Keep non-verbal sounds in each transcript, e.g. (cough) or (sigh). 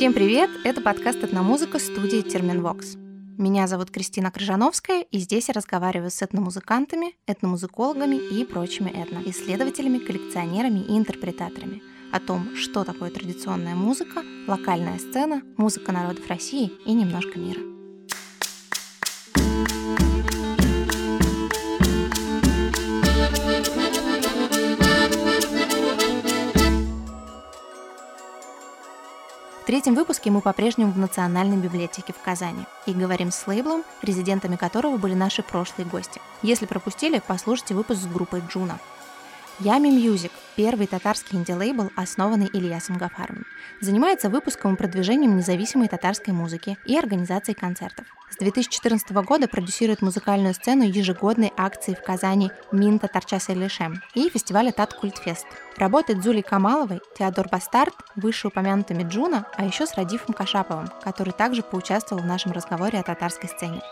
Всем привет! Это подкаст «Этномузыка» студии «Терминвокс». Меня зовут Кристина Крыжановская, и здесь я разговариваю с этномузыкантами, этномузыкологами и прочими этноисследователями, коллекционерами и интерпретаторами о том, что такое традиционная музыка, локальная сцена, музыка народов России и немножко мира. Третьем выпуске мы по-прежнему в Национальной библиотеке в Казани и говорим с лейблом, резидентами которого были наши прошлые гости. Если пропустили, послушайте выпуск с группой Джуна. Yummy Music – первый татарский инди-лейбл, основанный Ильясом Гафаровым. Занимается выпуском и продвижением независимой татарской музыки и организацией концертов. С 2014 года продюсирует музыкальную сцену ежегодной акции в Казани «Мин татарча сөйләшәм» и фестиваля Tat Cult Fest. Работает с Зулей Камаловой, Теодор Бастарт, вышеупомянутыми Джуна, а еще с Радифом Кашаповым, который также поучаствовал в нашем разговоре о татарской сцене.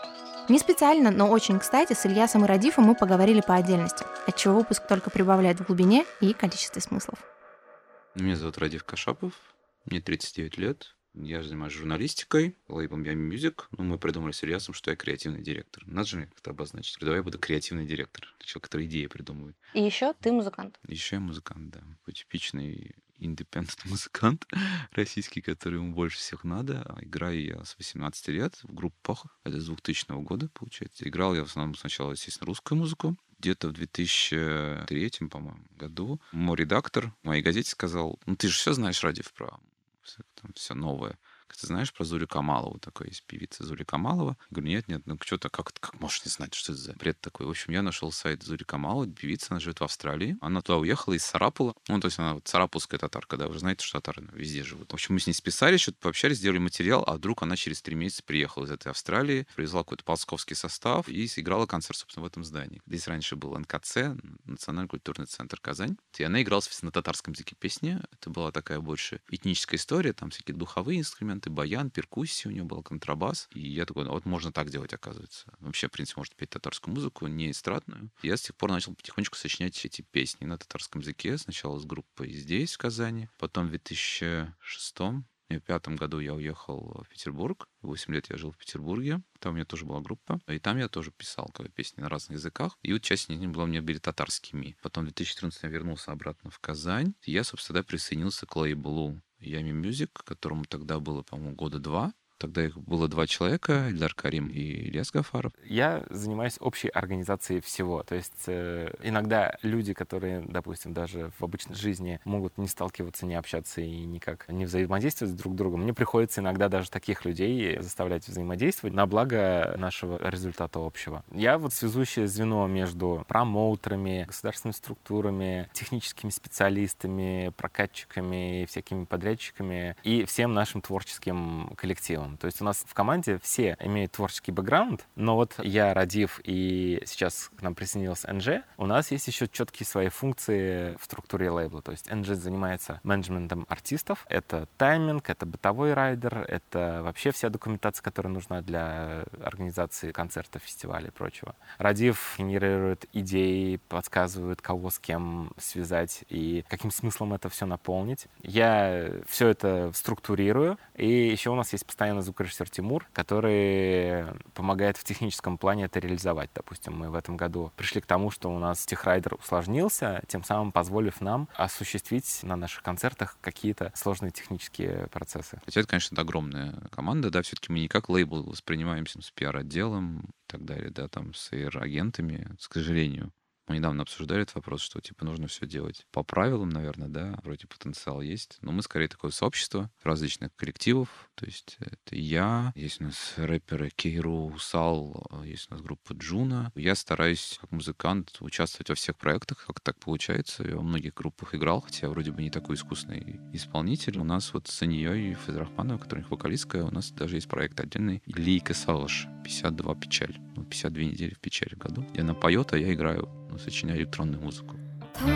Не специально, но очень кстати, с Ильясом и Радифом мы поговорили по отдельности, отчего выпуск только прибавляет в глубине и количестве смыслов. Меня зовут Радиф Кашапов, мне 39 лет, я занимаюсь журналистикой, лейблом Yummy Music. Ну, мы придумали с Ильясом, что я креативный директор. Надо же как-то обозначить. Давай я буду креативный директор. Человек, который идеи придумывает. И еще ты музыкант. Еще я музыкант, да. Типичный индепендент музыкант (laughs) российский, который ему больше всех надо. Играю я с 18 лет в группах. Это с 2000 года, получается. Играл я в основном сначала, естественно, русскую музыку. Где-то в 2003, по-моему, году мой редактор в моей газете сказал, ну ты же все знаешь, Радив, про там все новое. Ты знаешь про Зулю Камалову? Такой есть певица Зули Камалова. Я говорю, нет, нет, ну что-то как, как можешь не знать, что это за бред такой? В общем, я нашел сайт Зули Камаловой, певица, она живет в Австралии. Она туда уехала из Сарапула. Ну, то есть она вот сарапулская татарка, да, вы знаете, что татары везде живут. В общем, мы с ней списали, что-то пообщались, сделали материал, а вдруг она через три месяца приехала из этой Австралии, привезла какой-то полсковский состав и сыграла концерт, собственно, в этом здании. Здесь раньше был НКЦ, Национальный культурный центр Казань. И она играла, на татарском языке песни. Это была такая больше этническая история, там всякие духовые инструменты, баян, перкуссия у него был, контрабас. И я такой, ну, вот можно так делать, оказывается. Вообще, в принципе, может петь татарскую музыку, не эстрадную. Я с тех пор начал потихонечку сочинять эти песни на татарском языке. Сначала с группой здесь, в Казани. Потом в 2006 в пятом году я уехал в Петербург. Восемь лет я жил в Петербурге. Там у меня тоже была группа. И там я тоже писал песни на разных языках. И вот часть из них была мне были татарскими. Потом в 2014 я вернулся обратно в Казань. И я, собственно, присоединился к лейблу Ями Music, которому тогда было, по-моему, года два. Тогда их было два человека, Ильдар Карим и Ильяс Гафаров. Я занимаюсь общей организацией всего. То есть э, иногда люди, которые, допустим, даже в обычной жизни могут не сталкиваться, не общаться и никак не взаимодействовать друг с другом, мне приходится иногда даже таких людей заставлять взаимодействовать на благо нашего результата общего. Я вот связующее звено между промоутерами, государственными структурами, техническими специалистами, прокатчиками, всякими подрядчиками и всем нашим творческим коллективом целом. То есть у нас в команде все имеют творческий бэкграунд, но вот я, Радив, и сейчас к нам присоединился НЖ, у нас есть еще четкие свои функции в структуре лейбла. То есть НЖ занимается менеджментом артистов, это тайминг, это бытовой райдер, это вообще вся документация, которая нужна для организации концерта, фестиваля и прочего. Радив генерирует идеи, подсказывает, кого с кем связать и каким смыслом это все наполнить. Я все это структурирую, и еще у нас есть постоянно постоянно звукорежиссер Тимур, который помогает в техническом плане это реализовать. Допустим, мы в этом году пришли к тому, что у нас техрайдер усложнился, тем самым позволив нам осуществить на наших концертах какие-то сложные технические процессы. Хотя это, конечно, огромная команда, да, все-таки мы не как лейбл воспринимаемся с пиар-отделом и так далее, да, там с агентами к сожалению. Мы недавно обсуждали этот вопрос, что типа нужно все делать по правилам, наверное, да, вроде потенциал есть. Но мы скорее такое сообщество различных коллективов. То есть это я, есть у нас рэперы Кейру, Сал, есть у нас группа Джуна. Я стараюсь как музыкант участвовать во всех проектах, как так получается. Я во многих группах играл, хотя вроде бы не такой искусный исполнитель. У нас вот с Анией Фазрахманова, которая их вокалистка, у нас даже есть проект отдельный. Лейка Салыш, 52 печаль. Ну, 52 недели в печали в году. И она поет, а я играю сочиняю электронную музыку. чем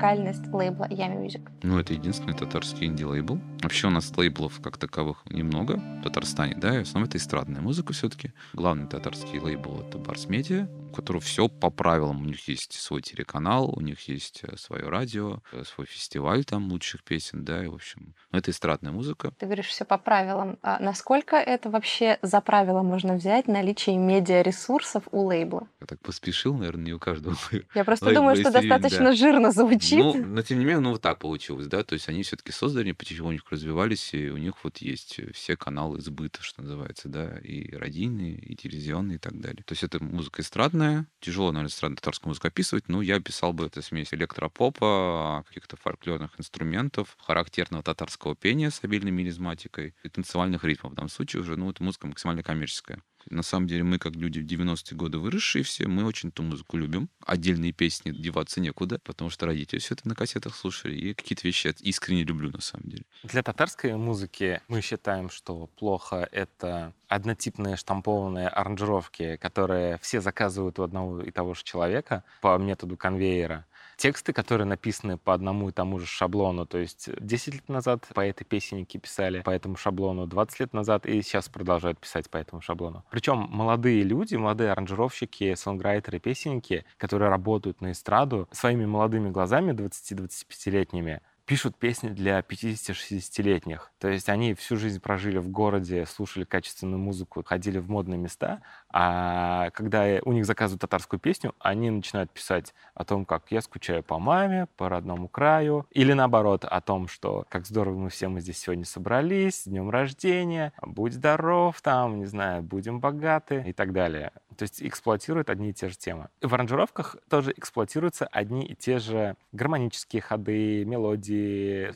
уникальность лейбла Yami Music? Ну, это единственный татарский инди-лейбл. Вообще у нас лейблов как таковых немного в Татарстане, да, и в основном это эстрадная музыка все-таки. Главный татарский лейбл — это Барс Медиа, у которого все по правилам. У них есть свой телеканал, у них есть э, свое радио, э, свой фестиваль там лучших песен, да, и, в общем, ну, это эстрадная музыка. Ты говоришь, все по правилам. А насколько это вообще за правило можно взять наличие медиаресурсов у лейбла? Я так поспешил, наверное, не у каждого. Я просто думаю, что достаточно жирно звучит. Ну, но тем не менее, ну вот так получилось, да, то есть они все-таки создали, потихонечку развивались, и у них вот есть все каналы сбыта, что называется, да, и радийные, и телевизионные, и так далее. То есть это музыка эстрадная, тяжело, наверное, эстрадно татарскую музыку описывать, но я писал бы это смесь электропопа, каких-то фольклорных инструментов, характерного татарского пения с обильной мелизматикой и танцевальных ритмов. В данном случае уже, ну, это музыка максимально коммерческая. На самом деле мы, как люди в 90-е годы выросшие все, мы очень ту музыку любим. Отдельные песни деваться некуда, потому что родители все это на кассетах слушали. И какие-то вещи я искренне люблю, на самом деле. Для татарской музыки мы считаем, что плохо это однотипные штампованные аранжировки, которые все заказывают у одного и того же человека по методу конвейера тексты, которые написаны по одному и тому же шаблону. То есть 10 лет назад поэты-песенники писали по этому шаблону, 20 лет назад и сейчас продолжают писать по этому шаблону. Причем молодые люди, молодые аранжировщики, сонграйтеры, песенники, которые работают на эстраду, своими молодыми глазами, 20-25-летними, пишут песни для 50-60-летних. То есть они всю жизнь прожили в городе, слушали качественную музыку, ходили в модные места, а когда у них заказывают татарскую песню, они начинают писать о том, как я скучаю по маме, по родному краю, или наоборот, о том, что как здорово мы все мы здесь сегодня собрались, днем рождения, будь здоров, там, не знаю, будем богаты и так далее. То есть эксплуатируют одни и те же темы. В аранжировках тоже эксплуатируются одни и те же гармонические ходы, мелодии,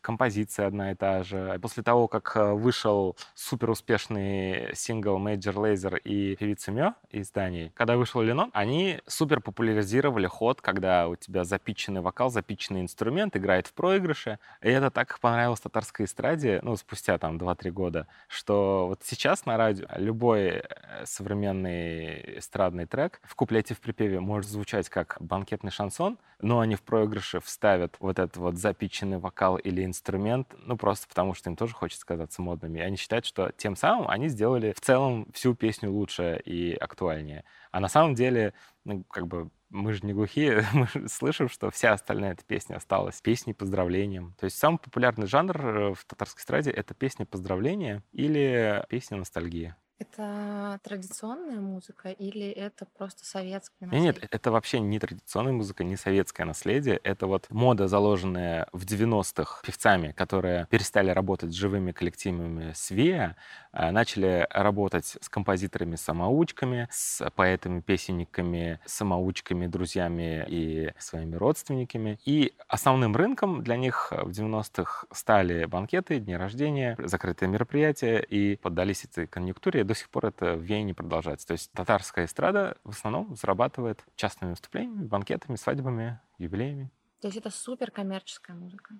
композиция одна и та же. После того, как э, вышел супер успешный сингл Major Lazer и певица Мё из Дании, когда вышел Ленон, они супер популяризировали ход, когда у тебя запиченный вокал, запиченный инструмент играет в проигрыше. И это так понравилось татарской эстраде, ну, спустя там 2-3 года, что вот сейчас на радио любой э, современный эстрадный трек в куплете в припеве может звучать как банкетный шансон, но они в проигрыше вставят вот этот вот запиченный вокал или инструмент, ну просто потому, что им тоже хочется казаться модными. И они считают, что тем самым они сделали в целом всю песню лучше и актуальнее. А на самом деле, ну, как бы мы же не глухие, (laughs) мы слышим, что вся остальная эта песня осталась песней поздравлением. То есть самый популярный жанр э, в татарской эстраде — это песня поздравления или песня ностальгия. Это традиционная музыка или это просто советская наследие? Нет, это вообще не традиционная музыка, не советское наследие. Это вот мода, заложенная в 90-х певцами, которые перестали работать с живыми коллективами СВИА, а начали работать с композиторами-самоучками, с поэтами-песенниками, самоучками, друзьями и своими родственниками. И основным рынком для них в 90-х стали банкеты, дни рождения, закрытые мероприятия, и поддались этой конъюнктуре до сих пор это в Вене продолжается. То есть татарская эстрада в основном зарабатывает частными выступлениями, банкетами, свадьбами, юбилеями. То есть это супер коммерческая музыка.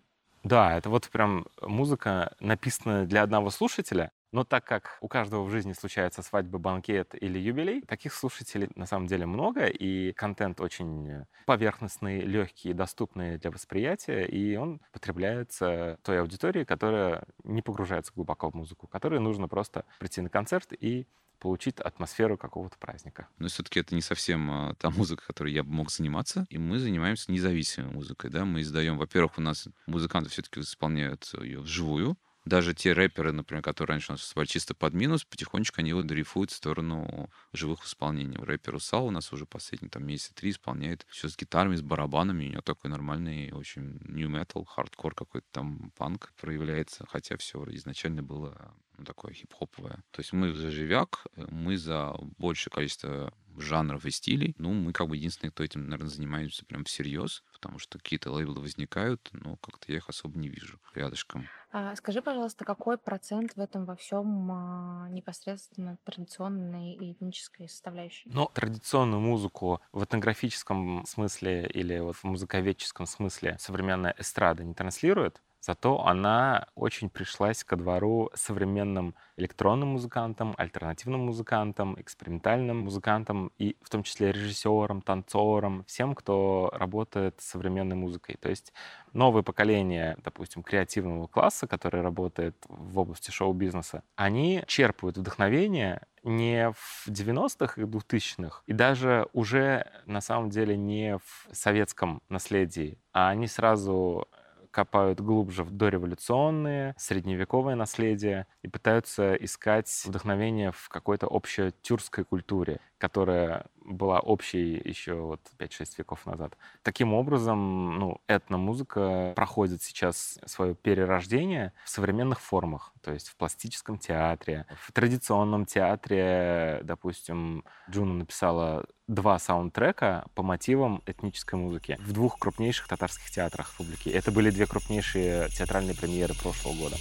Да, это вот прям музыка, написанная для одного слушателя, но так как у каждого в жизни случается свадьба, банкет или юбилей, таких слушателей на самом деле много, и контент очень поверхностный, легкий, доступный для восприятия, и он потребляется той аудитории, которая не погружается глубоко в музыку, которой нужно просто прийти на концерт и получить атмосферу какого-то праздника. Но все-таки это не совсем а, та музыка, которой я мог заниматься. И мы занимаемся независимой музыкой. Да? Мы издаем, во-первых, у нас музыканты все-таки исполняют ее вживую, даже те рэперы, например, которые раньше у нас выступали чисто под минус, потихонечку они вот дрейфуют в сторону живых исполнений. Рэпер Усал у нас уже последние там месяца три исполняет все с гитарами, с барабанами. У него такой нормальный, очень new metal, хардкор какой-то там панк проявляется, хотя все изначально было такое хип-хоповое. То есть мы за живяк, мы за большее количество жанров и стилей. Ну, мы как бы единственные, кто этим, наверное, занимаемся прям всерьез, потому что какие-то лейблы возникают, но как-то я их особо не вижу рядышком. А, скажи, пожалуйста, какой процент в этом во всем а, непосредственно традиционной и этнической составляющей? Ну, традиционную музыку в этнографическом смысле или вот в музыковедческом смысле современная эстрада не транслирует, Зато она очень пришлась ко двору современным электронным музыкантам, альтернативным музыкантам, экспериментальным музыкантам и в том числе режиссерам, танцорам, всем, кто работает с современной музыкой. То есть новое поколение, допустим, креативного класса, который работает в области шоу-бизнеса, они черпают вдохновение не в 90-х и 2000-х, и даже уже на самом деле не в советском наследии, а они сразу копают глубже в дореволюционные, средневековое наследие и пытаются искать вдохновение в какой-то общей тюркской культуре, которая была общей еще вот 5-6 веков назад. Таким образом, ну, этномузыка проходит сейчас свое перерождение в современных формах, то есть в пластическом театре, в традиционном театре, допустим, Джуна написала два саундтрека по мотивам этнической музыки в двух крупнейших татарских театрах республики. Это были две крупнейшие театральные премьеры прошлого года.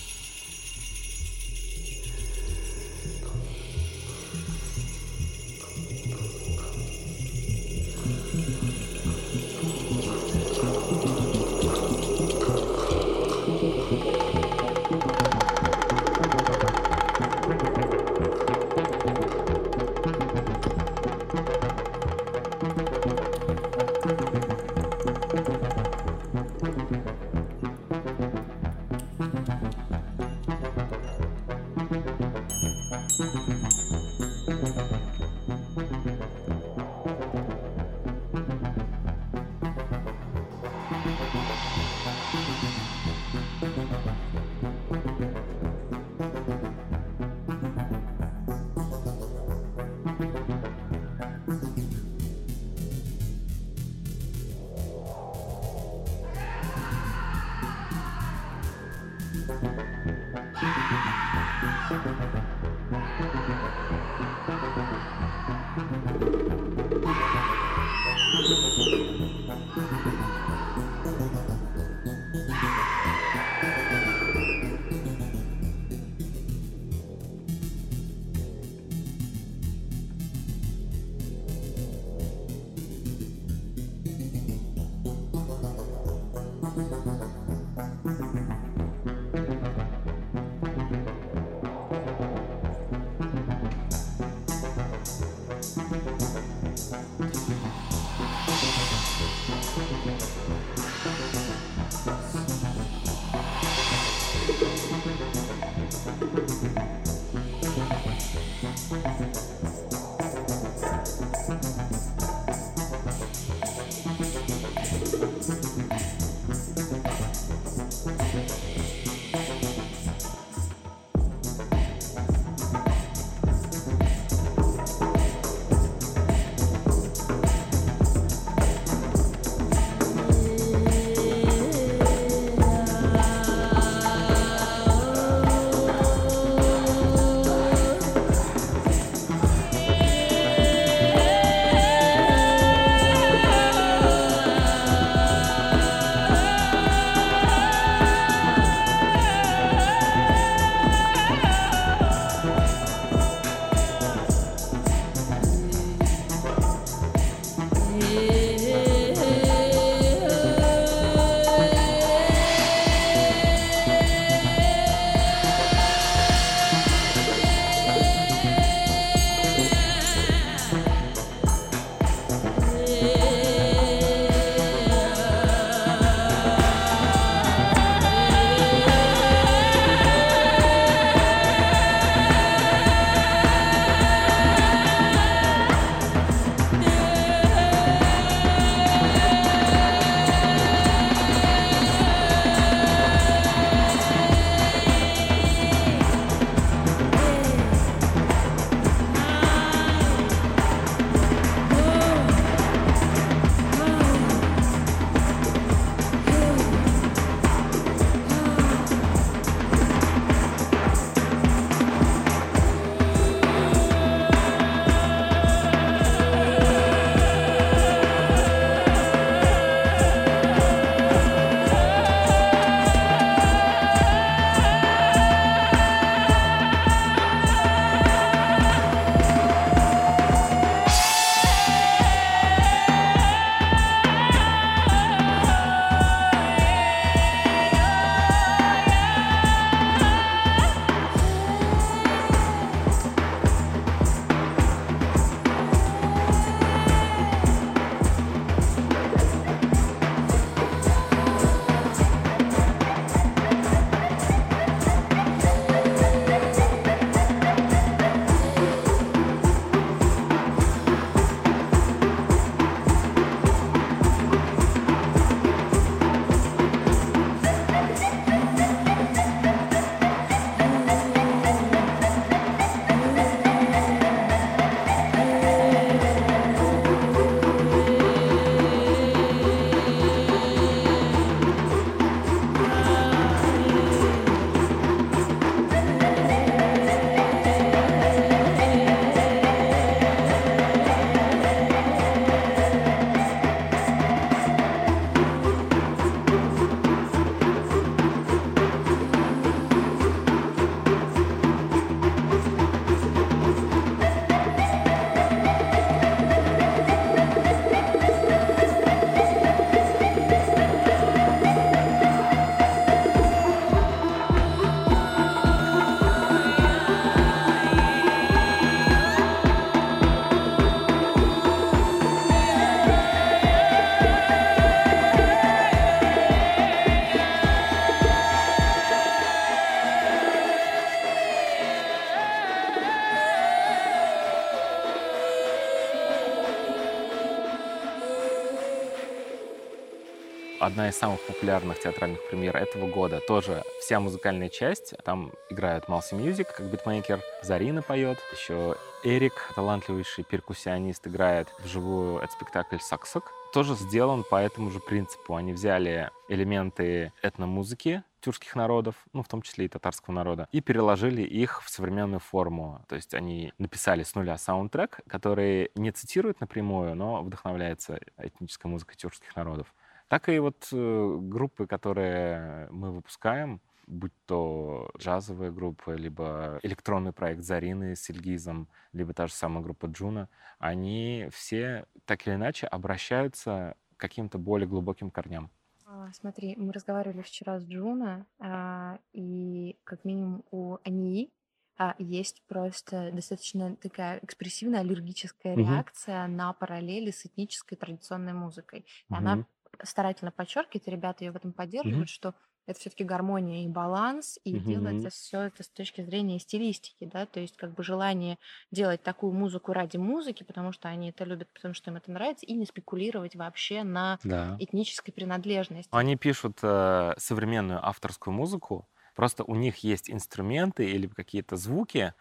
Из самых популярных театральных премьер этого года. Тоже вся музыкальная часть. Там играют Малси Music, как битмейкер. Зарина поет. Еще Эрик, талантливейший перкуссионист, играет вживую этот спектакль «Саксок». Тоже сделан по этому же принципу. Они взяли элементы этномузыки тюркских народов, ну, в том числе и татарского народа, и переложили их в современную форму. То есть они написали с нуля саундтрек, который не цитирует напрямую, но вдохновляется этнической музыкой тюркских народов. Так и вот э, группы, которые мы выпускаем, будь то джазовая группа, либо электронный проект Зарины с Ильгизом, либо та же самая группа Джуна, они все так или иначе обращаются к каким-то более глубоким корням. А, смотри, мы разговаривали вчера с Джуна, а, и как минимум у Ании а, есть просто достаточно такая экспрессивная аллергическая реакция на параллели с этнической традиционной музыкой. И она Мгм. Старательно подчеркивает, ребята ее в этом поддерживают, что это все-таки гармония и баланс, и делается Мгм. все это с точки зрения стилистики, да, то есть как бы желание делать такую музыку ради музыки, потому что они это любят, потому что им это нравится, и не спекулировать вообще на Да. этнической принадлежности. Они пишут э, современную авторскую музыку, просто у них есть инструменты или какие-то звуки,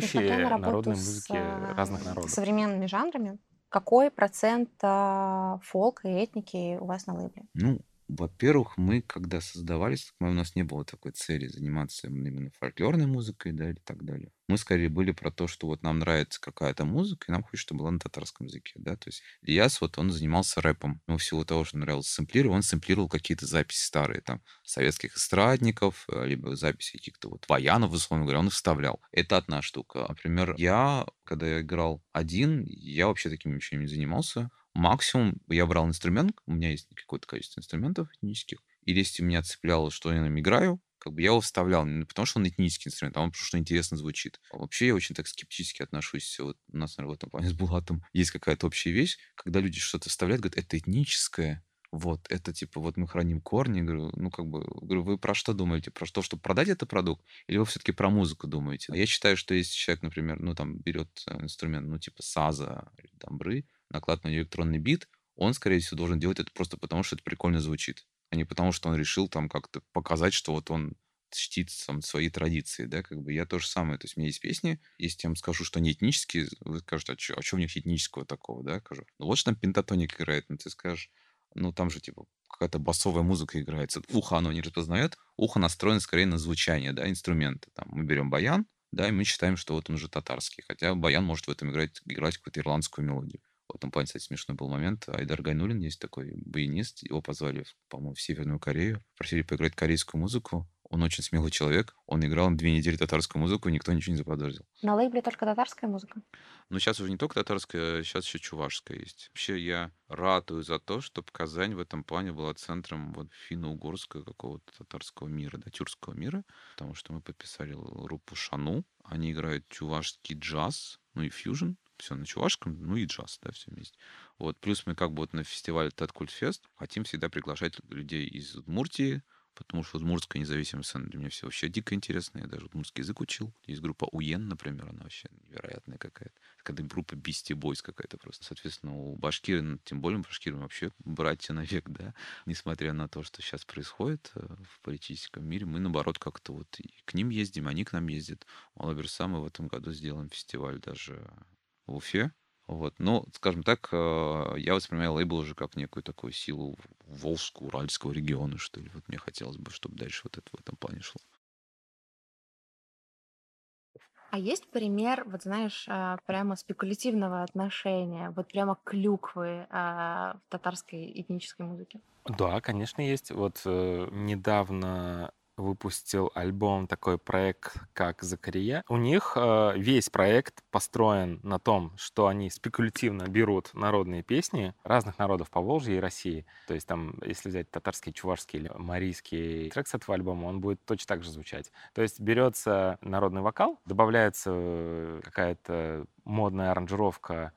Несмотря присущие народной с музыке а, разных народов. современными жанрами, какой процент а, фолка и этники у вас на лейбле? Ну, во-первых, мы, когда создавались, у нас не было такой цели заниматься именно фольклорной музыкой, да, или так далее. Мы скорее были про то, что вот нам нравится какая-то музыка, и нам хочется, чтобы была на татарском языке, да, то есть Ильяс, вот он занимался рэпом, ну, в силу того, что нравилось сэмплировать, он сэмплировал какие-то записи старые, там, советских эстрадников, э, либо записи каких-то вот баянов, условно говоря, он их вставлял. Это одна штука. Например, я, когда я играл один, я вообще таким ничего не занимался, Максимум я брал инструмент, у меня есть какое-то количество инструментов этнических, и если меня цепляло, что я на нем играю, как бы я его вставлял, не потому что он этнический инструмент, а он потому что интересно звучит. А вообще я очень так скептически отношусь. Вот у нас, наверное, в этом плане с Булатом (laughs) есть какая-то общая вещь, когда люди что-то вставляют, говорят, это этническое, вот, это типа, вот мы храним корни, говорю, ну, как бы, говорю, вы про что думаете? Про то, чтобы продать этот продукт? Или вы все-таки про музыку думаете? Я считаю, что если человек, например, ну, там, берет э, инструмент, ну, типа саза или дамбры, наклад на электронный бит, он, скорее всего, должен делать это просто потому, что это прикольно звучит, а не потому, что он решил там как-то показать, что вот он чтит там, свои традиции, да, как бы я то же самое. То есть у меня есть песни, если я вам скажу, что они этнические, вы скажете, а что, а чё у них этнического такого, да, скажу. Ну вот что там пентатоник играет, ну ты скажешь, ну там же типа какая-то басовая музыка играется, ухо оно не распознает, ухо настроено скорее на звучание, да, инструмента. Там мы берем баян, да, и мы считаем, что вот он уже татарский, хотя баян может в этом играть, играть какую-то ирландскую мелодию. В этом плане, кстати, смешной был момент. Айдар Гайнулин есть такой баянист. Его позвали, по-моему, в Северную Корею. Просили поиграть корейскую музыку. Он очень смелый человек. Он играл две недели татарскую музыку, и никто ничего не заподозрил. На лейбле только татарская музыка? Но сейчас уже не только татарская, сейчас еще чувашская есть. Вообще я ратую за то, чтобы Казань в этом плане была центром вот финно-угорского какого-то татарского мира, да, тюркского мира, потому что мы подписали группу Шану. Они играют чувашский джаз, ну и фьюжн, все на чувашском, ну и джаз, да, все вместе. Вот, плюс мы как бы вот на фестивале Таткульт Фест хотим всегда приглашать людей из Удмуртии, потому что удмуртская независимая сцена для меня все вообще дико интересно. Я даже удмуртский язык учил. Есть группа Уен, например, она вообще невероятная какая-то. Когда группа Beastie Boys какая-то просто. Соответственно, у башкиры, тем более башкиры вообще братья навек, да. Несмотря на то, что сейчас происходит э, в политическом мире, мы, наоборот, как-то вот и к ним ездим, они к нам ездят. Маловерса мы в этом году сделаем фестиваль даже в Уфе. Вот. Но, скажем так, э, я воспринимаю лейбл уже как некую такую силу Волжского, Уральского региона, что ли. Вот мне хотелось бы, чтобы дальше вот это в этом плане шло. А есть пример, вот знаешь, а, прямо спекулятивного отношения, вот прямо клюквы а, в татарской этнической музыке? Да, конечно, есть. Вот э, недавно выпустил альбом такой проект, как Закария. У них э, весь проект построен на том, что они спекулятивно берут народные песни разных народов по Волжье и России. То есть там, если взять татарский, чувашский или марийский трек с этого альбома, он будет точно так же звучать. То есть берется народный вокал, добавляется э, какая-то модная аранжировка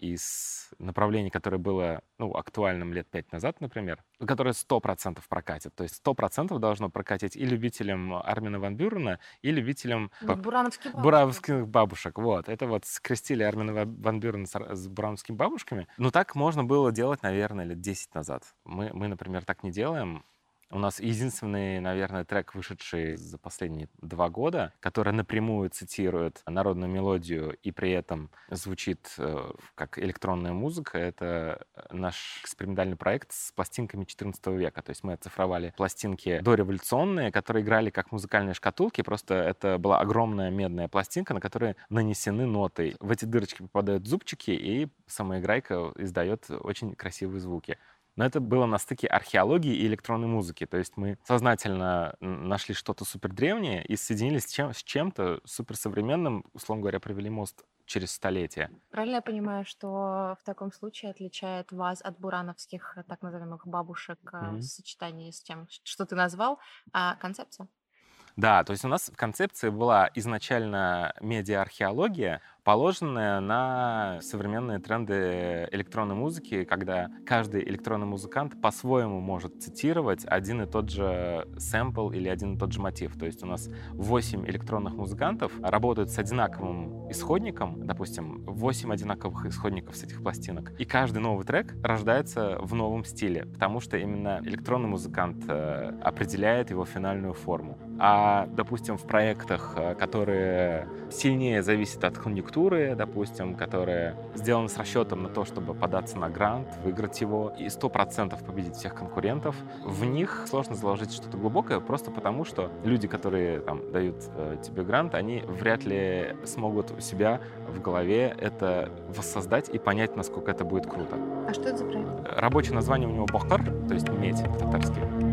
из направлений, которое было ну, актуальным лет пять назад, например, которое 100% прокатит. То есть 100% должно прокатить и любителям Армина Ван Бюрена, и любителям Вот бурановские бабушки. буравских бабушек. Вот. Это вот скрестили Армина Ва- Ван Бюрена с, с буравскими бабушками. Ну, так можно было делать, наверное, лет 10 назад. Мы, мы, например, так не делаем. У нас единственный, наверное, трек, вышедший за последние два года, который напрямую цитирует народную мелодию и при этом звучит э, как электронная музыка, это наш экспериментальный проект с пластинками 14 века. То есть мы оцифровали пластинки дореволюционные, которые играли как музыкальные шкатулки, просто это была огромная медная пластинка, на которой нанесены ноты. В эти дырочки попадают зубчики, и самоиграйка издает очень красивые звуки. Но это было на стыке археологии и электронной музыки. То есть мы сознательно нашли что-то супер древнее и соединились с, чем- с чем-то суперсовременным, условно говоря, провели мост через столетия. Правильно я понимаю, что в таком случае отличает вас от бурановских э, так называемых бабушек Мгм. в сочетании с тем, что ты назвал, а концепция? Да, то есть у нас в концепции была изначально медиа-археология, положенная на современные тренды электронной музыки, когда каждый электронный музыкант по-своему может цитировать один и тот же сэмпл или один и тот же мотив. То есть у нас 8 электронных музыкантов работают с одинаковым исходником, допустим, 8 одинаковых исходников с этих пластинок, и каждый новый трек рождается в новом стиле, потому что именно электронный музыкант э, определяет его финальную форму. А, допустим, в проектах, э, которые сильнее зависят от конъюнктуры, допустим, которые сделаны с расчетом на то, чтобы податься на грант, выиграть его и 100% победить всех конкурентов, в них сложно заложить что-то глубокое, просто потому что люди, которые там, дают э, тебе грант, они вряд ли смогут у себя в голове это воссоздать и понять, насколько это будет круто. А что это за проект? Рабочее название у него Бахар, то есть медь по-татарски.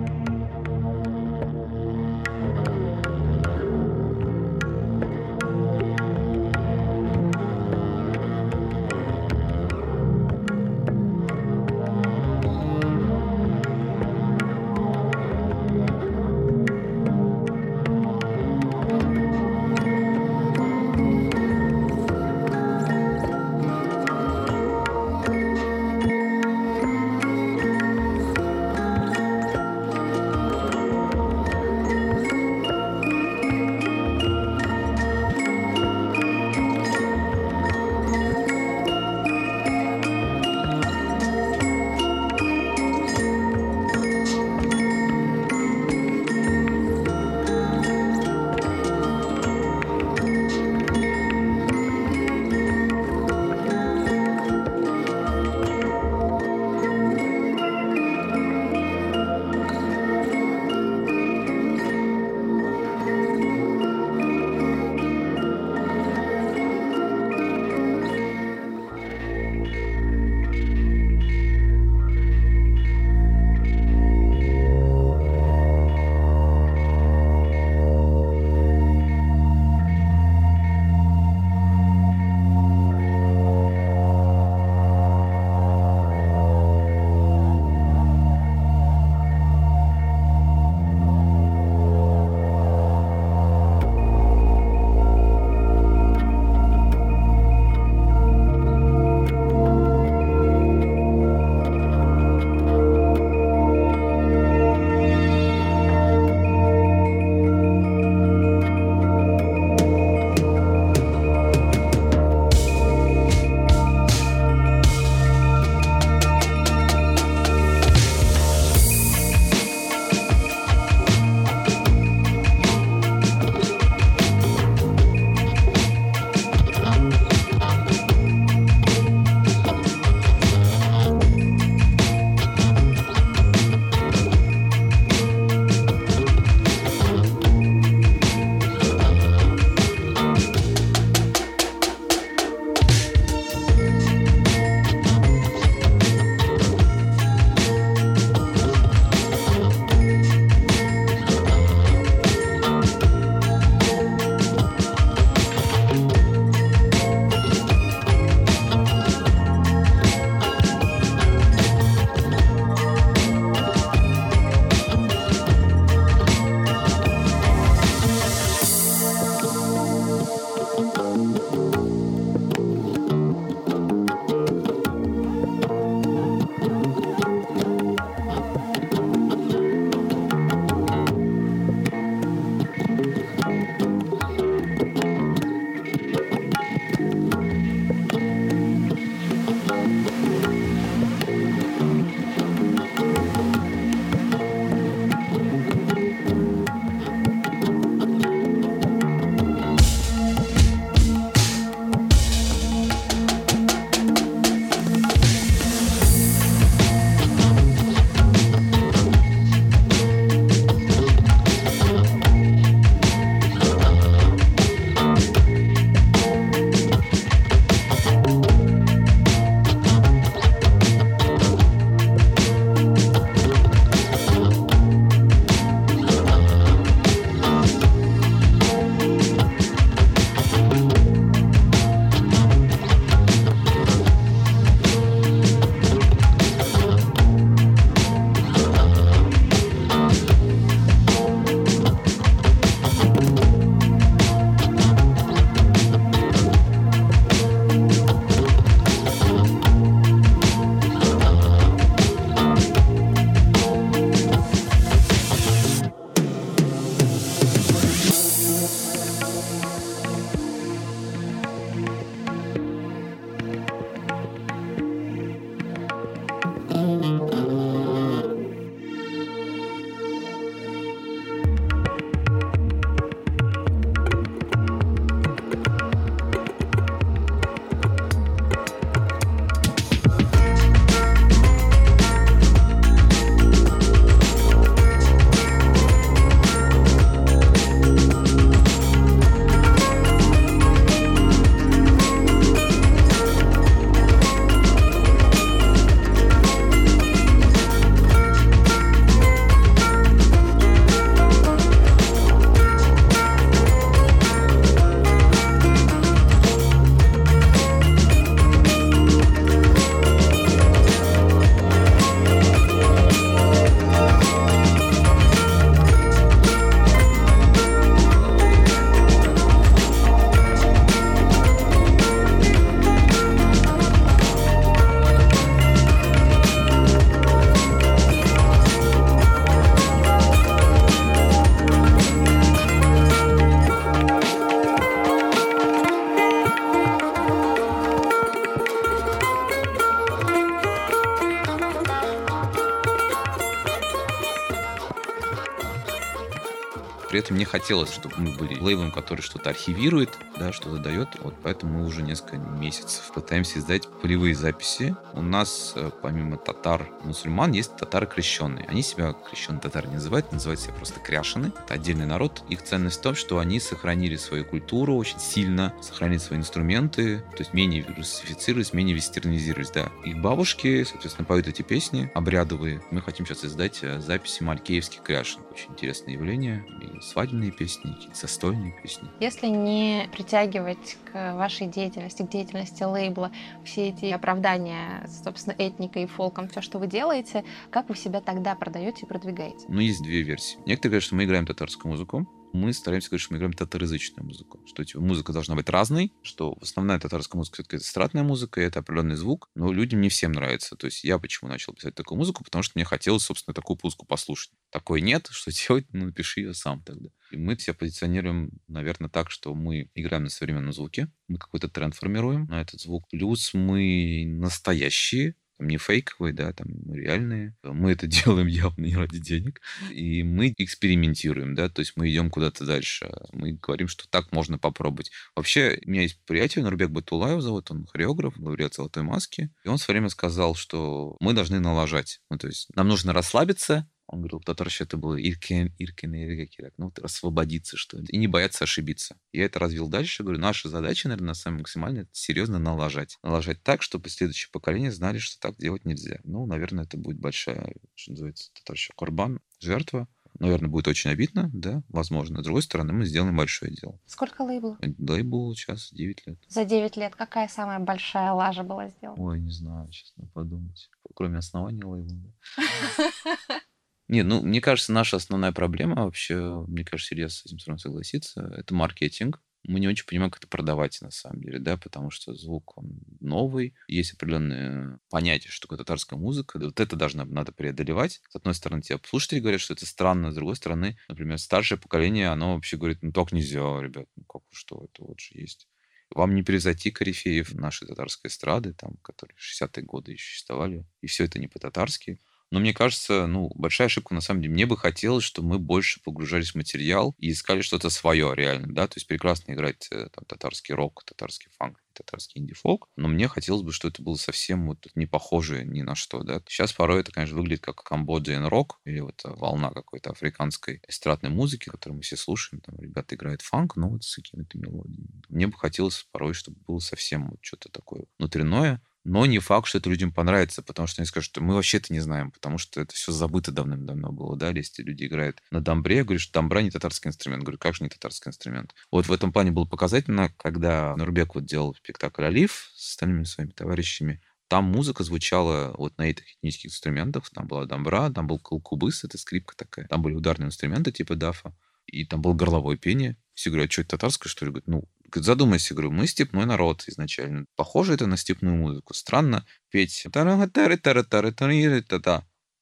Мне хотелось, чтобы мы были лейблом, который что-то архивирует, да, что-то дает. Вот поэтому мы уже несколько месяцев пытаемся издать полевые записи. У нас, э, помимо татар-мусульман, есть татары крещенные. Они себя крещенные татары не называют, называют себя просто кряшины. Это отдельный народ. Их ценность в том, что они сохранили свою культуру очень сильно, сохранили свои инструменты, то есть менее русифицировались, менее вестернизировались, да. Их бабушки, соответственно, поют эти песни обрядовые. Мы хотим сейчас издать э, записи малькеевских кряшин. Очень интересное явление. И свадебные песни, какие-то застольные песни. Если не притягивать к вашей деятельности, к деятельности лейбла все эти оправдания, собственно, этникой и фолком, все, что вы делаете, как вы себя тогда продаете и продвигаете? Ну, есть две версии. Некоторые говорят, что мы играем татарскую музыку, мы стараемся говорить, что мы играем татарязычную музыку. Что типа, музыка должна быть разной, что основная татарская музыка все-таки это эстрадная музыка, и это определенный звук, но людям не всем нравится. То есть я почему начал писать такую музыку? Потому что мне хотелось, собственно, такую музыку послушать. Такой нет, что делать? Ну, напиши ее сам тогда. И мы себя позиционируем, наверное, так, что мы играем на современном звуке, мы какой-то тренд формируем на этот звук, плюс мы настоящие, там, не фейковые, да, там реальные. Мы это (laughs) делаем явно не ради денег. И мы экспериментируем, да, то есть мы идем куда-то дальше. Мы говорим, что так можно попробовать. Вообще, у меня есть приятель, Нурбек Батулаев зовут, он хореограф, лауреат «Золотой маски». И он в свое время сказал, что мы должны налажать. Ну, то есть нам нужно расслабиться, он говорил, татарща это было иркен, иркен, иркен, ну, вот освободиться, что ли, и не бояться ошибиться. Я это развил дальше, говорю, наша задача, наверное, самая максимальная, это серьезно налажать. Налажать так, чтобы следующее поколение знали, что так делать нельзя. Ну, наверное, это будет большая, что называется, татарща корбан, жертва. Наверное, будет очень обидно, да, возможно. С другой стороны, мы сделаем большое дело. Сколько лейблов? Лейбл сейчас 9 лет. За 9 лет какая самая большая лажа была сделана? Ой, не знаю, честно подумать. Кроме основания лейбла. (laughs) Не, ну, мне кажется, наша основная проблема вообще, мне кажется, Илья с этим равно согласится, это маркетинг. Мы не очень понимаем, как это продавать на самом деле, да, потому что звук, он новый, есть определенные понятия, что такое татарская музыка, вот это должно, надо преодолевать. С одной стороны, тебе слушатели говорят, что это странно, с другой стороны, например, старшее поколение, оно вообще говорит, ну, так нельзя, ребят, ну, как, что, это вот же есть. Вам не превзойти корифеев нашей татарской эстрады, там, которые в 60-е годы еще существовали, и все это не по-татарски. Но мне кажется, ну, большая ошибка на самом деле. Мне бы хотелось, чтобы мы больше погружались в материал и искали что-то свое реально, да, то есть прекрасно играть э, там татарский рок, татарский фанк, татарский инди-фолк, но мне хотелось бы, чтобы это было совсем вот не похоже ни на что, да. Сейчас порой это, конечно, выглядит как камбоджиан рок или вот волна какой-то африканской эстрадной музыки, которую мы все слушаем, там ребята играют фанк, но вот с какими-то мелодиями. Мне бы хотелось порой, чтобы было совсем вот что-то такое внутреннее, но не факт, что это людям понравится, потому что они скажут, что мы вообще это не знаем, потому что это все забыто давным-давно было, да, если люди играют на дамбре, я говорю, что дамбра не татарский инструмент. говорю, как же не татарский инструмент? Вот в этом плане было показательно, когда Нурбек вот делал спектакль «Алиф» с остальными своими товарищами, там музыка звучала вот на этих этнических инструментах. Там была дамбра, там был калкубыс, это скрипка такая. Там были ударные инструменты типа дафа. И там было горловое пение. Все говорят, а что это татарское, что ли? Говорят, ну, задумайся, говорю, мы степной народ изначально. Похоже это на степную музыку. Странно петь.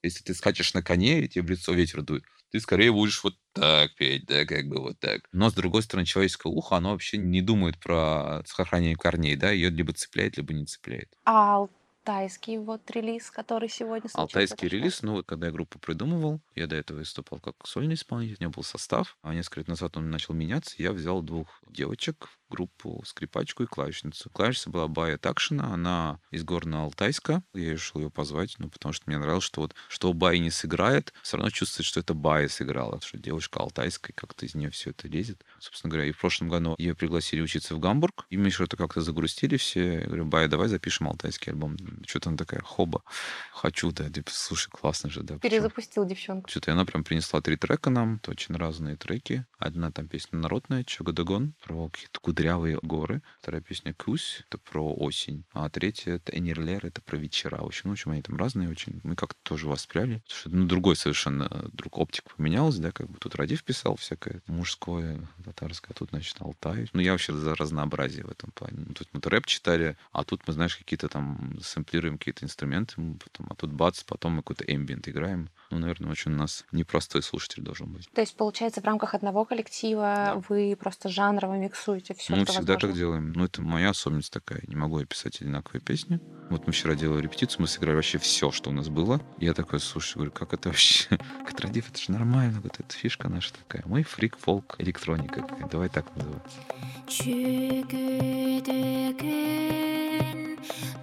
Если ты скачешь на коне, и тебе в лицо ветер дует, ты скорее будешь вот так петь, да, как бы вот так. Но, с другой стороны, человеческое ухо, оно вообще не думает про сохранение корней, да, ее либо цепляет, либо не цепляет. А алтайский вот релиз, который сегодня случился? Алтайский релиз, ну вот когда я группу придумывал, я до этого выступал как сольный исполнитель, у меня был состав, а несколько лет назад он начал меняться, я взял двух девочек группу скрипачку и клавишницу. Клавишница была Бая Такшина, она из Горно-Алтайска. Я решил ее позвать, ну, потому что мне нравилось, что вот что Бай не сыграет, все равно чувствуется, что это Бая сыграла, что девушка алтайская, как-то из нее все это лезет. Собственно говоря, и в прошлом году ее пригласили учиться в Гамбург, и мы что-то как-то загрустили все. Я говорю, Бая, давай запишем алтайский альбом. Что-то она такая, хоба, хочу, да, типа, слушай, классно же, да. Перезапустил девчонку. Что-то она прям принесла три трека нам, это очень разные треки. Одна там песня народная, Чагадагон, про какие-то кудрявые горы. Вторая песня «Кусь» — это про осень. А третья — это «Энерлер» — это про вечера. В общем, ну, в общем, они там разные очень. Мы как-то тоже воспряли. Потому что, ну, другой совершенно, друг оптик поменялась, да, как бы тут Радив писал всякое мужское, татарское, а тут, значит, Алтай. Ну, я вообще за разнообразие в этом плане. Ну, тут мы рэп читали, а тут мы, знаешь, какие-то там сэмплируем какие-то инструменты, потом, а тут бац, потом мы какой-то эмбиент играем. Ну, наверное, очень у нас непростой слушатель должен быть. То есть, получается, в рамках одного коллектива Да. вы просто жанрово миксуете все, мы всегда возможно? так делаем. Ну, это моя особенность такая. Не могу я писать одинаковые песни. Вот мы вчера делали репетицию, мы сыграли вообще все, что у нас было. Я такой, слушай, говорю, как это вообще? (laughs) Как Радив, это же нормально, вот эта фишка наша такая. Мы фрик, фолк, электроника. Давай так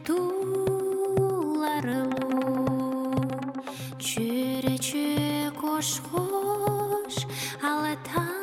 тууларылуу Чүречү кош кош алатайым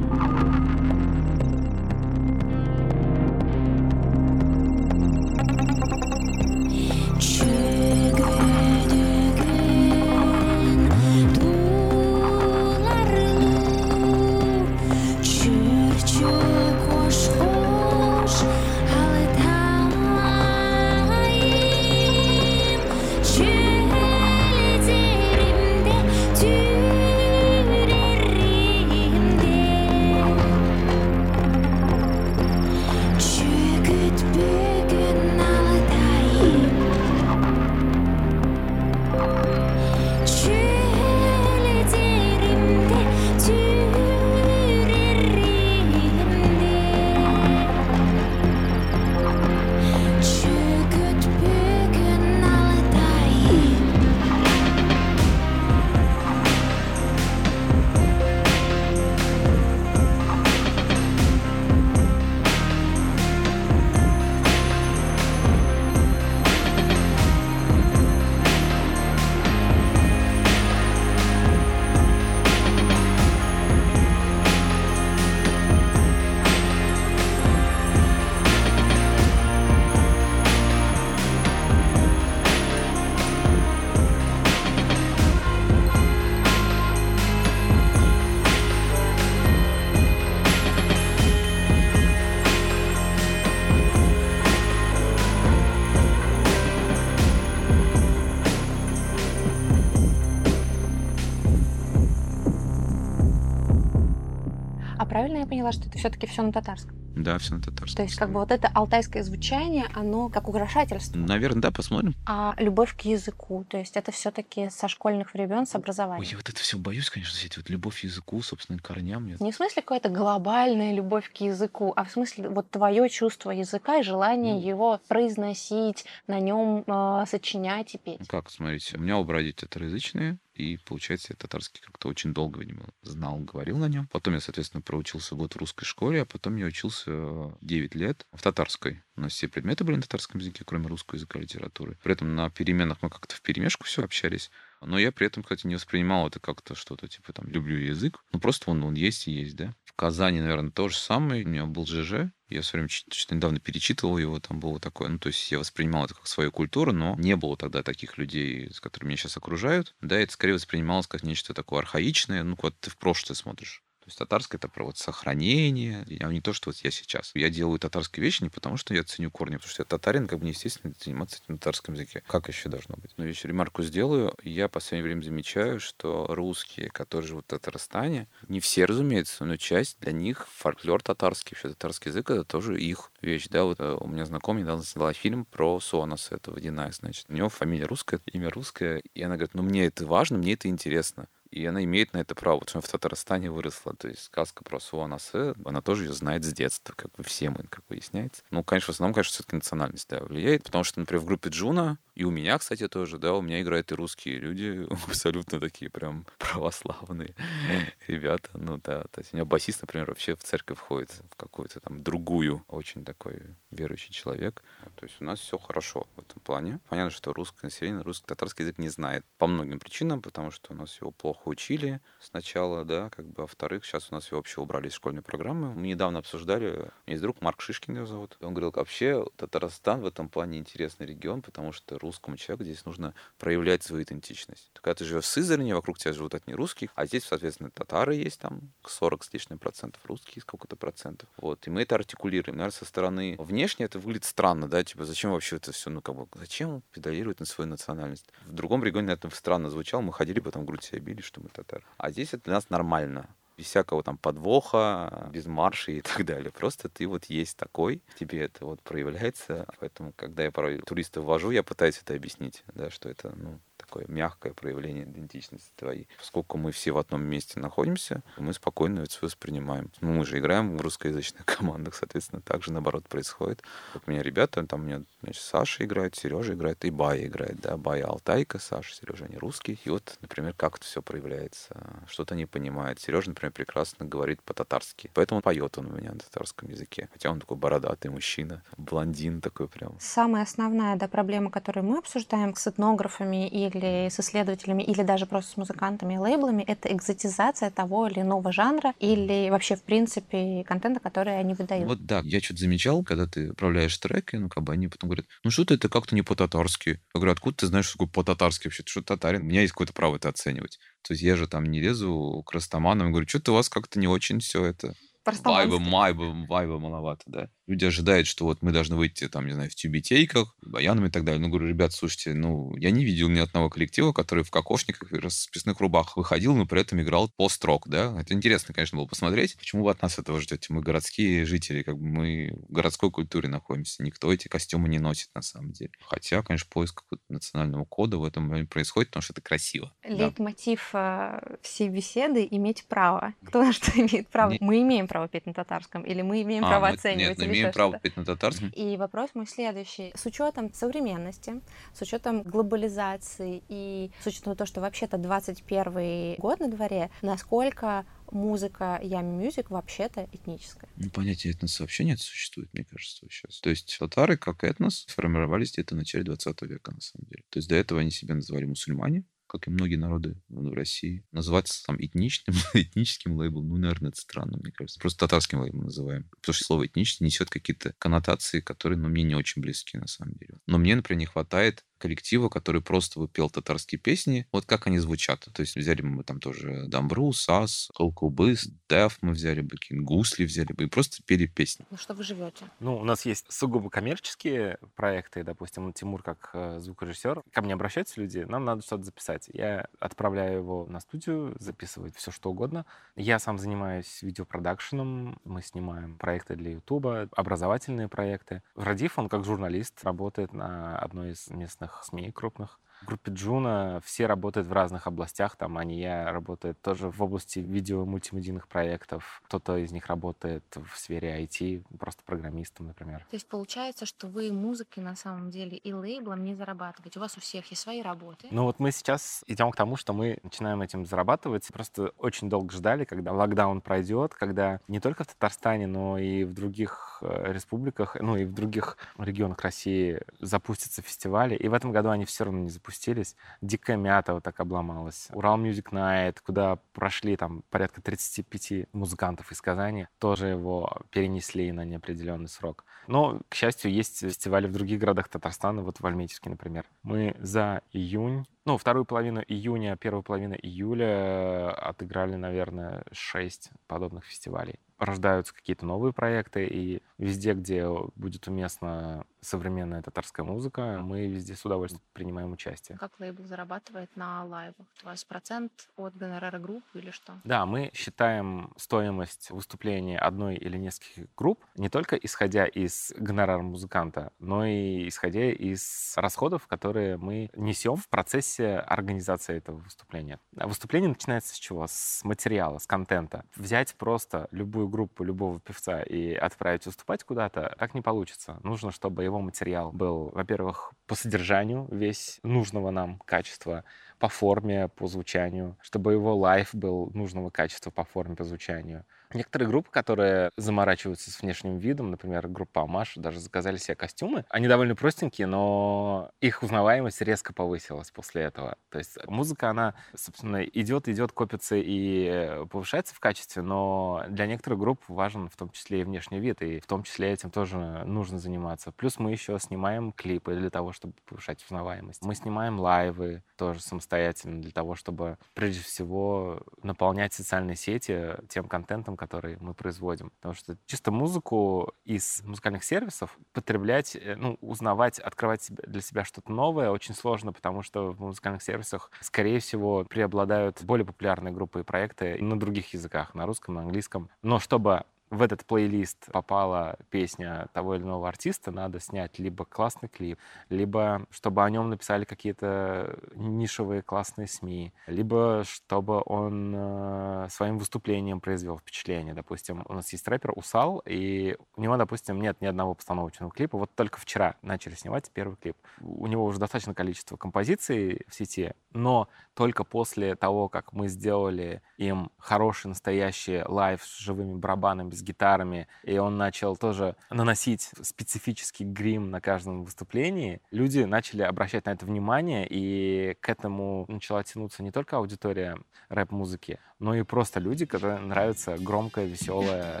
поняла, что это все-таки все на татарском? Да, все на татарском. То есть, как бы вот это алтайское звучание, оно как украшательство. Наверное, да, посмотрим. А любовь к языку, то есть это все-таки со школьных времен, с Ой, образования. я вот это все боюсь, конечно, все эти вот любовь к языку, собственно, к корням. Я- Не в смысле какая-то глобальная любовь к языку, а в смысле вот твое чувство языка и желание Ну. его произносить, на нем сочинять и петь. Как, смотрите, у меня оба родителя татароязычные, и, получается, я татарский как-то очень долго, видимо, знал, говорил на нем. Потом я, соответственно, проучился год в русской школе, а потом я учился 9 лет в татарской. У нас все предметы были на татарском языке, кроме русского языка и литературы. При этом на переменах мы как-то в перемешку все общались. Но я при этом, кстати, не воспринимал это как-то что-то, типа, там, люблю язык. Ну, просто он, он есть и есть, да. Казани, наверное, то же самое. У меня был ЖЖ. Я все время что-то недавно перечитывал его, там было такое. Ну, то есть я воспринимал это как свою культуру, но не было тогда таких людей, с которыми меня сейчас окружают. Да, это скорее воспринималось как нечто такое архаичное. Ну, вот ты в прошлое смотришь. Есть татарское это про вот сохранение, а не то, что вот я сейчас. Я делаю татарские вещи не потому, что я ценю корни, потому что я татарин, как бы естественно заниматься на татарском языке. Как еще должно быть? Но еще ремарку сделаю. Я в последнее время замечаю, что русские, которые живут в Татарстане, не все, разумеется, но часть для них фольклор татарский, вообще татарский язык, это тоже их вещь, да, вот э, у меня знакомый недавно сняла фильм про Су анасы, это водяная, значит, у него фамилия русская, имя русское, и она говорит, ну мне это важно, мне это интересно. И она имеет на это право, потому что в Татарстане выросла. То есть сказка про Су анасы, она тоже ее знает с детства, как бы все мы, как выясняется. Ну, конечно, в основном, конечно, все-таки национальность да, влияет, потому что, например, в группе Джуна, и у меня, кстати, тоже, да, у меня играют и русские люди, (laughs) абсолютно такие прям (laughs) православные (laughs) ребята. Ну да, то есть у меня басист, например, вообще в церковь ходит, в какую-то там другую, очень такой верующий человек. То есть у нас все хорошо в этом плане. Понятно, что русское население, русский татарский язык не знает по многим причинам, потому что у нас его плохо учили сначала, да, как бы, а во-вторых, сейчас у нас вообще убрали из школьной программы. Мы недавно обсуждали, у меня есть друг Марк Шишкин его зовут, он говорил, вообще Татарстан в этом плане интересный регион, потому что русскому человеку здесь нужно проявлять свою идентичность. Когда ты живешь в Сызрани, вокруг тебя живут одни русские, а здесь, соответственно, татары есть там 40 с лишним процентов, русские сколько-то процентов. Вот, и мы это артикулируем. Наверное, со стороны внешне это выглядит странно, да, типа, зачем вообще это все, ну, как бы, зачем педалировать на свою национальность? В другом регионе это странно звучало, мы ходили, потом грудь себя били, что мы татары. А здесь это для нас нормально без всякого там подвоха, без маршей и (laughs) так далее. Просто ты вот есть такой, тебе это вот проявляется. Поэтому, когда я порой туристов вожу, я пытаюсь это объяснить, да, что это, ну, такое мягкое проявление идентичности твоей. Поскольку мы все в одном месте находимся, мы спокойно это все воспринимаем. Ну, мы же играем в русскоязычных командах, соответственно, так же наоборот происходит. Вот у меня ребята, там у меня значит, Саша играет, Сережа играет, и Бая играет, да, Бая Алтайка, Саша, Сережа, они русские. И вот, например, как это все проявляется, что-то не понимает. Сережа, например, прекрасно говорит по-татарски, поэтому поет он у меня на татарском языке. Хотя он такой бородатый мужчина, блондин такой прям. Самая основная да, проблема, которую мы обсуждаем с этнографами или с исследователями, или даже просто с музыкантами и лейблами, это экзотизация того или иного жанра или вообще, в принципе, контента, который они выдают. Вот да, я что-то замечал, когда ты отправляешь треки, ну, как бы они потом говорят, ну, что-то это как-то не по-татарски. Я говорю, откуда ты знаешь, что такое по-татарски вообще? Ты что, татарин? У меня есть какое-то право это оценивать. То есть я же там не лезу к растаманам и говорю, что-то у вас как-то не очень все это Вайба, майба, вайба маловато, да. Люди ожидают, что вот мы должны выйти, там, не знаю, в тюбетейках, баянами и так далее. Ну, говорю, ребят, слушайте, ну, я не видел ни одного коллектива, который в кокошниках и расписных рубахах выходил, но при этом играл пост-рок, да. Это интересно, конечно, было посмотреть. Почему вы от нас этого ждете? Мы городские жители, как бы мы в городской культуре находимся. Никто эти костюмы не носит, на самом деле. Хотя, конечно, поиск национального кода в этом происходит, потому что это красиво. да. Лейтмотив э, всей беседы — иметь право. Кто на что (laughs) имеет право? Не- Мы имеем право петь на татарском, или мы имеем А, право мы- оценивать, Нет, еще право петь на татарском. И вопрос мой следующий. С учетом современности, с учетом глобализации и с учетом того, что вообще-то 21 год на дворе, насколько музыка Ями Мюзик вообще-то этническая? Ну, понятия этноса вообще нет существует, мне кажется, сейчас. То есть татары, как этнос, сформировались где-то в начале 20 века, на самом деле. То есть до этого они себя называли мусульмане, как и многие народы в России. Называть там этничным, (laughs) этническим лейблом, ну, наверное, это странно, мне кажется. Просто татарским лейблом называем. Потому что слово этнический несет какие-то коннотации, которые, ну, мне не очень близки, на самом деле. Но мне, например, не хватает коллектива, который просто выпел татарские песни, вот как они звучат. То есть взяли бы мы там тоже Дамбру, Сас, Холкубыс, Деф мы взяли бы, Кин Гусли взяли бы, и просто пели песни. Ну что вы живете? Ну, у нас есть сугубо коммерческие проекты, допустим, Тимур как э, звукорежиссер. Ко мне обращаются люди, нам надо что-то записать. Я отправляю его на студию, записывает все что угодно. Я сам занимаюсь видеопродакшеном, мы снимаем проекты для Ютуба, образовательные проекты. Радив, он как журналист, работает на одной из местных СМИ крупных. В группе Джуна все работают в разных областях. Там Ания работает тоже в области видео мультимедийных проектов. Кто-то из них работает в сфере IT, просто программистом, например. То есть получается, что вы музыкой на самом деле и лейблом не зарабатываете. У вас у всех есть свои работы. Ну вот мы сейчас идем к тому, что мы начинаем этим зарабатывать. Просто очень долго ждали, когда локдаун пройдет, когда не только в Татарстане, но и в других э, республиках, ну и в других регионах России запустятся фестивали. И в этом году они все равно не запустились. Запустились. Дикая мята вот так обломалась. Урал Music Night, куда прошли там порядка 35 музыкантов из Казани, тоже его перенесли на неопределенный срок. Но, к счастью, есть фестивали в других городах Татарстана, вот в Альметьевске, например. Мы за июнь, ну, вторую половину июня, первую половину июля отыграли, наверное, шесть подобных фестивалей. Рождаются какие-то новые проекты, и везде, где будет уместна современная татарская музыка, мы везде с удовольствием принимаем участие. Как лейбл зарабатывает на лайвах? У вас процент от гонорара группы или что? Да, мы считаем стоимость выступления одной или нескольких групп не только исходя из гонорара музыканта, но и исходя из расходов, которые мы несем в процессе организации этого выступления. А Выступление начинается с чего? С материала, с контента. Взять просто любую группу, любого певца и отправить выступать куда-то, так не получится. Нужно, чтобы его материал был, во-первых, по содержанию весь нужного нам качества, по форме, по звучанию, чтобы его лайф был нужного качества по форме, по звучанию. Некоторые группы, которые заморачиваются с внешним видом, например, группа Амаш, даже заказали себе костюмы. Они довольно простенькие, но их узнаваемость резко повысилась после этого. То есть музыка, она, собственно, идет, идет, копится и э, повышается в качестве, но для некоторых групп важен в том числе и внешний вид, и в том числе этим тоже нужно заниматься. Плюс мы еще снимаем клипы для того, чтобы повышать узнаваемость. Мы снимаем лайвы тоже самостоятельно для того, чтобы прежде всего наполнять социальные сети тем контентом, который мы производим. Потому что чисто музыку из музыкальных сервисов потреблять, э, ну, узнавать, открывать для себя что-то новое очень сложно, потому что в музыкальных сервисах, скорее всего, преобладают более популярные группы и проекты на других языках, на русском, на английском. Но чтобы в этот плейлист попала песня того или иного артиста, надо снять либо классный клип, либо чтобы о нем написали какие-то нишевые классные СМИ, либо чтобы он э, своим выступлением произвел впечатление. Допустим, у нас есть рэпер Усал, и у него, допустим, нет ни одного постановочного клипа. Вот только вчера начали снимать первый клип. У него уже достаточно количество композиций в сети, но только после того, как мы сделали им хороший настоящий live с живыми барабанами, с гитарами, и он начал тоже наносить специфический грим на каждом выступлении, люди начали обращать на это внимание, и к этому начала тянуться не только аудитория рэп-музыки, но и просто люди, которым нравится громкая, веселая,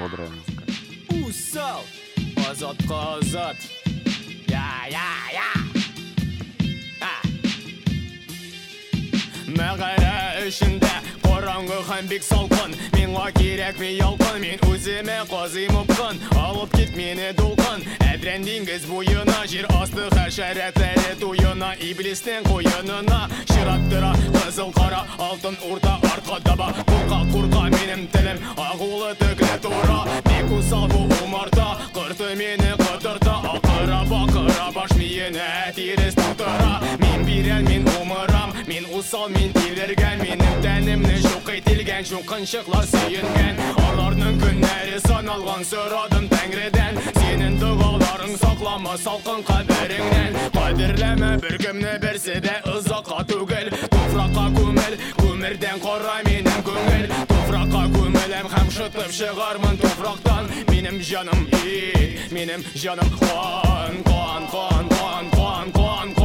бодрая музыка. Усал азат Я, я, я А. Мәғара ішінде Қараңғы һәм бик салқын Миңа кирәкми ялкын Мин үземә казый мопкын Алып кит мине дулкын Әдрән диңгез буена Жер асты хәшәрәтләре туена Иблиснең куенына Чираттыра кызыл кара Алтын урта арка таба Курка курка минем телем Агулы төкле тура Бик усал бу умарта Кырты мине кытырта Акыра бакыра баш миенә тирес тутыра Мин бирән мин умырам Мин усал мин тилергән Минем тәнемне шук ителгән Шуқынчыклар suyungan Арарның күннәре саналған сұрадым тәңреден Сенің дұғаларың сақлама салқын қабіріңнен Қадірләмә бір кімні берсе де ұзаққа түгіл Топыраққа көміл, көмірден қора менің көңіл Топыраққа көмілем һәм шытып шығармын топырақтан Менім жаным ит, менім жаным қан, қан, қан, қан, қан, қан,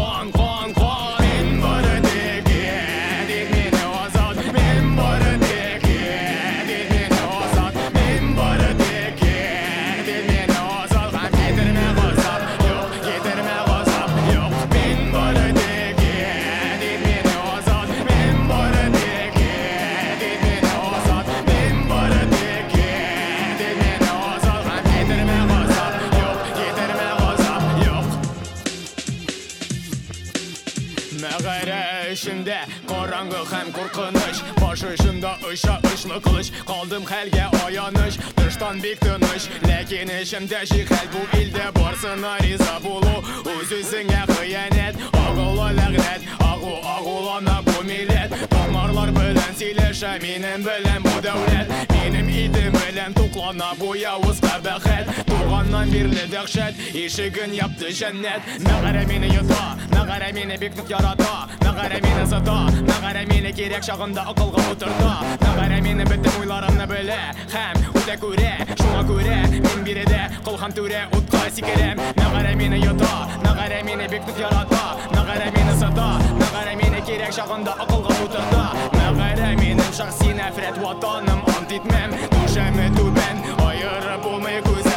Баш ұшында ұша ұшлы қылыш Қалдым хәлгә аяныш Тыштан бик тыныш Ләкин ішімдә шихәл Бу илдә барсына риза булу Үз үзеңә хыянәт Агыла ләгънәт Агу агулана бу милләт Томарлар белән сөйләшә Минем белән бу дәүләт Минем идем белән туклана бу явыз кабәхәт Туганнан бирле дәхшәт Ишеген япты җәннәт Мәгарә мине йота Мәгарә мине бик нык ярата Мәгарә мине сата Мәгарә мине кирәк чагында акылга утырта Мәгарә мине бөтен уйларымны белә Һәм үтә күрә Шуңа күрә мин биредә кылган түрә утка сикерәм мәгарә мине йота мәгарә мине бик нык ярата мәгарә мине сата мәгарә мине кирәк чагында акылга тутырта мәгарә минем шәхси нәфрәт ватаным ант итмәм түшәме түбән аерып булмый күзәнәктән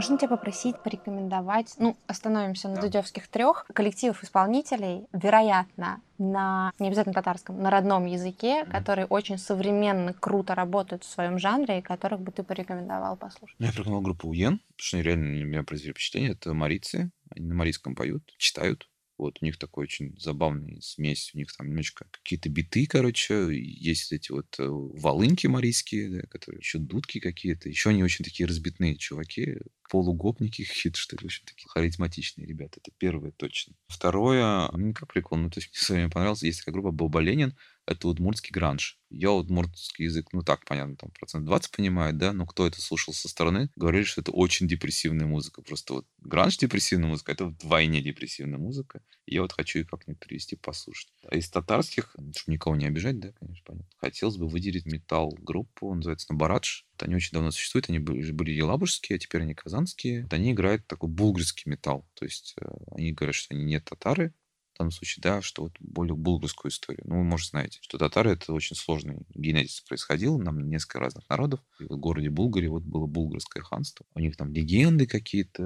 Можно тебя попросить порекомендовать, ну, остановимся на дудевских трех коллективов исполнителей, вероятно, на, не обязательно татарском, на родном языке, которые очень современно, круто работают в своем жанре, и которых бы ты порекомендовал послушать. Я порекомендовал группу Уен, потому что они реально меня произвели впечатление. Это марийцы, они на марийском поют, читают. Вот, у них такой очень забавный смесь, у них там немножечко какие-то биты, короче, есть эти вот э, волынки марийские, да, которые еще дудки какие-то, еще они очень такие разбитные чуваки, полугопники ли, в общем, такие харизматичные ребята, это первое точно. Второе, мне как прикол, ну, то есть мне (laughs) вами понравилось, есть такая группа Боба Ленин, это удмуртский гранж. Я удмуртский язык, ну так, понятно, там процент 20 понимает, да, но кто это слушал со стороны, говорили, что это очень депрессивная музыка. Просто вот гранж депрессивная музыка, это вдвойне депрессивная музыка. Я вот хочу ее как-нибудь привести послушать. А из татарских, чтобы никого не обижать, да, конечно, понятно, хотелось бы выделить металл-группу, он называется Набарадж. Они очень давно существуют, они были, елабужские, а теперь они казанские. Они играют такой булгарский металл, то есть э, они говорят, что они не татары, в данном случае, да, что вот более булгарскую историю. Ну, вы, может, знаете, что татары — это очень сложный генетис происходил, нам несколько разных народов. И в городе Булгаре вот было булгарское ханство. У них там легенды какие-то,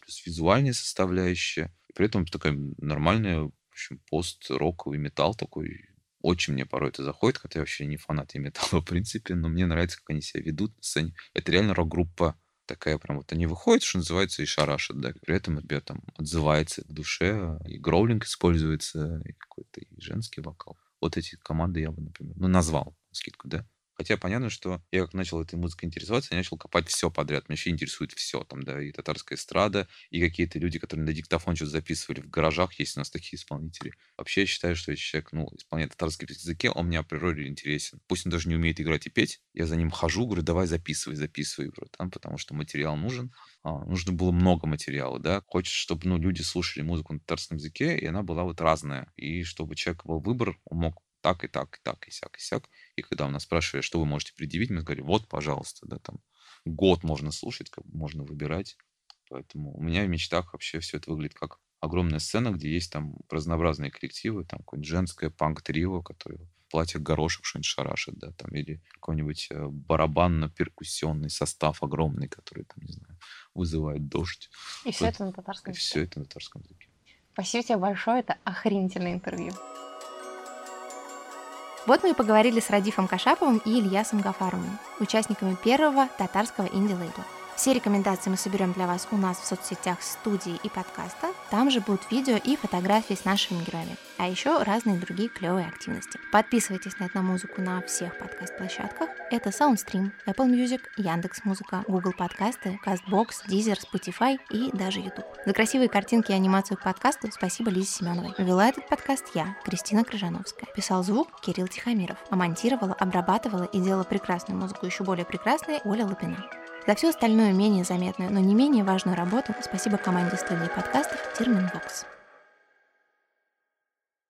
плюс визуальная составляющая. При этом такая нормальная, в общем, пост-роковый металл такой, очень мне порой это заходит, хотя я вообще не фанат и металла, (laughs) в принципе, но мне нравится, как они себя ведут на сцене. Это реально рок-группа такая прям вот они выходят, что называется, и шарашат, да. При этом ребят там отзывается к душе, и гроулинг используется, и какой-то и женский вокал. Вот эти команды я бы, например, ну, назвал на скидку, да. Хотя понятно, что я как начал этой музыкой интересоваться, я начал копать все подряд. Меня вообще интересует все. Там, да, и татарская эстрада, и какие-то люди, которые на диктофон что-то записывали в гаражах. Есть у нас такие исполнители. Вообще я считаю, что если человек, ну, исполняет татарский языке, он мне априори интересен. Пусть он даже не умеет играть и петь. Я за ним хожу, говорю, давай записывай, записывай, братан, потому что материал нужен. А, нужно было много материала, да. Хочется, чтобы, ну, люди слушали музыку на татарском языке, и она была вот разная. И чтобы у человека был выбор, он мог так и так, и так, и сяк, и сяк. И когда у нас спрашивали, что вы можете предъявить, мы говорили, вот, пожалуйста, да, там год можно слушать, как можно выбирать. Поэтому у меня в мечтах вообще все это выглядит как огромная сцена, где есть там разнообразные коллективы, там какое-нибудь женское панк-трио, которое в платьях горошек что-нибудь шарашит, да, там, или какой-нибудь э, барабанно-перкуссионный состав огромный, который, там, не знаю, вызывает дождь. И все Вот. это на татарском И языке. все это на татарском языке. Спасибо тебе большое, это охренительное интервью. Вот мы и поговорили с Радифом Кашаповым и Ильясом Гафаровым, участниками первого татарского инди-лейбла. Все рекомендации мы соберем для вас у нас в соцсетях студии и подкаста. Там же будут видео и фотографии с нашими героями. А еще разные другие клевые активности. Подписывайтесь на этномузыку на всех подкаст-площадках. Это SoundStream, Apple Music, Яндекс.Музыка, Google подкасты, CastBox, Deezer, Spotify и даже YouTube. За красивые картинки и анимацию к подкасту спасибо Лизе Семеновой. Вела этот подкаст я, Кристина Крыжановская. Писал звук Кирилл Тихомиров. А монтировала, обрабатывала и делала прекрасную музыку, еще более прекрасной Оля Лапина. За всю остальную менее заметную, но не менее важную работу спасибо команде студии подкастов Терминвокс.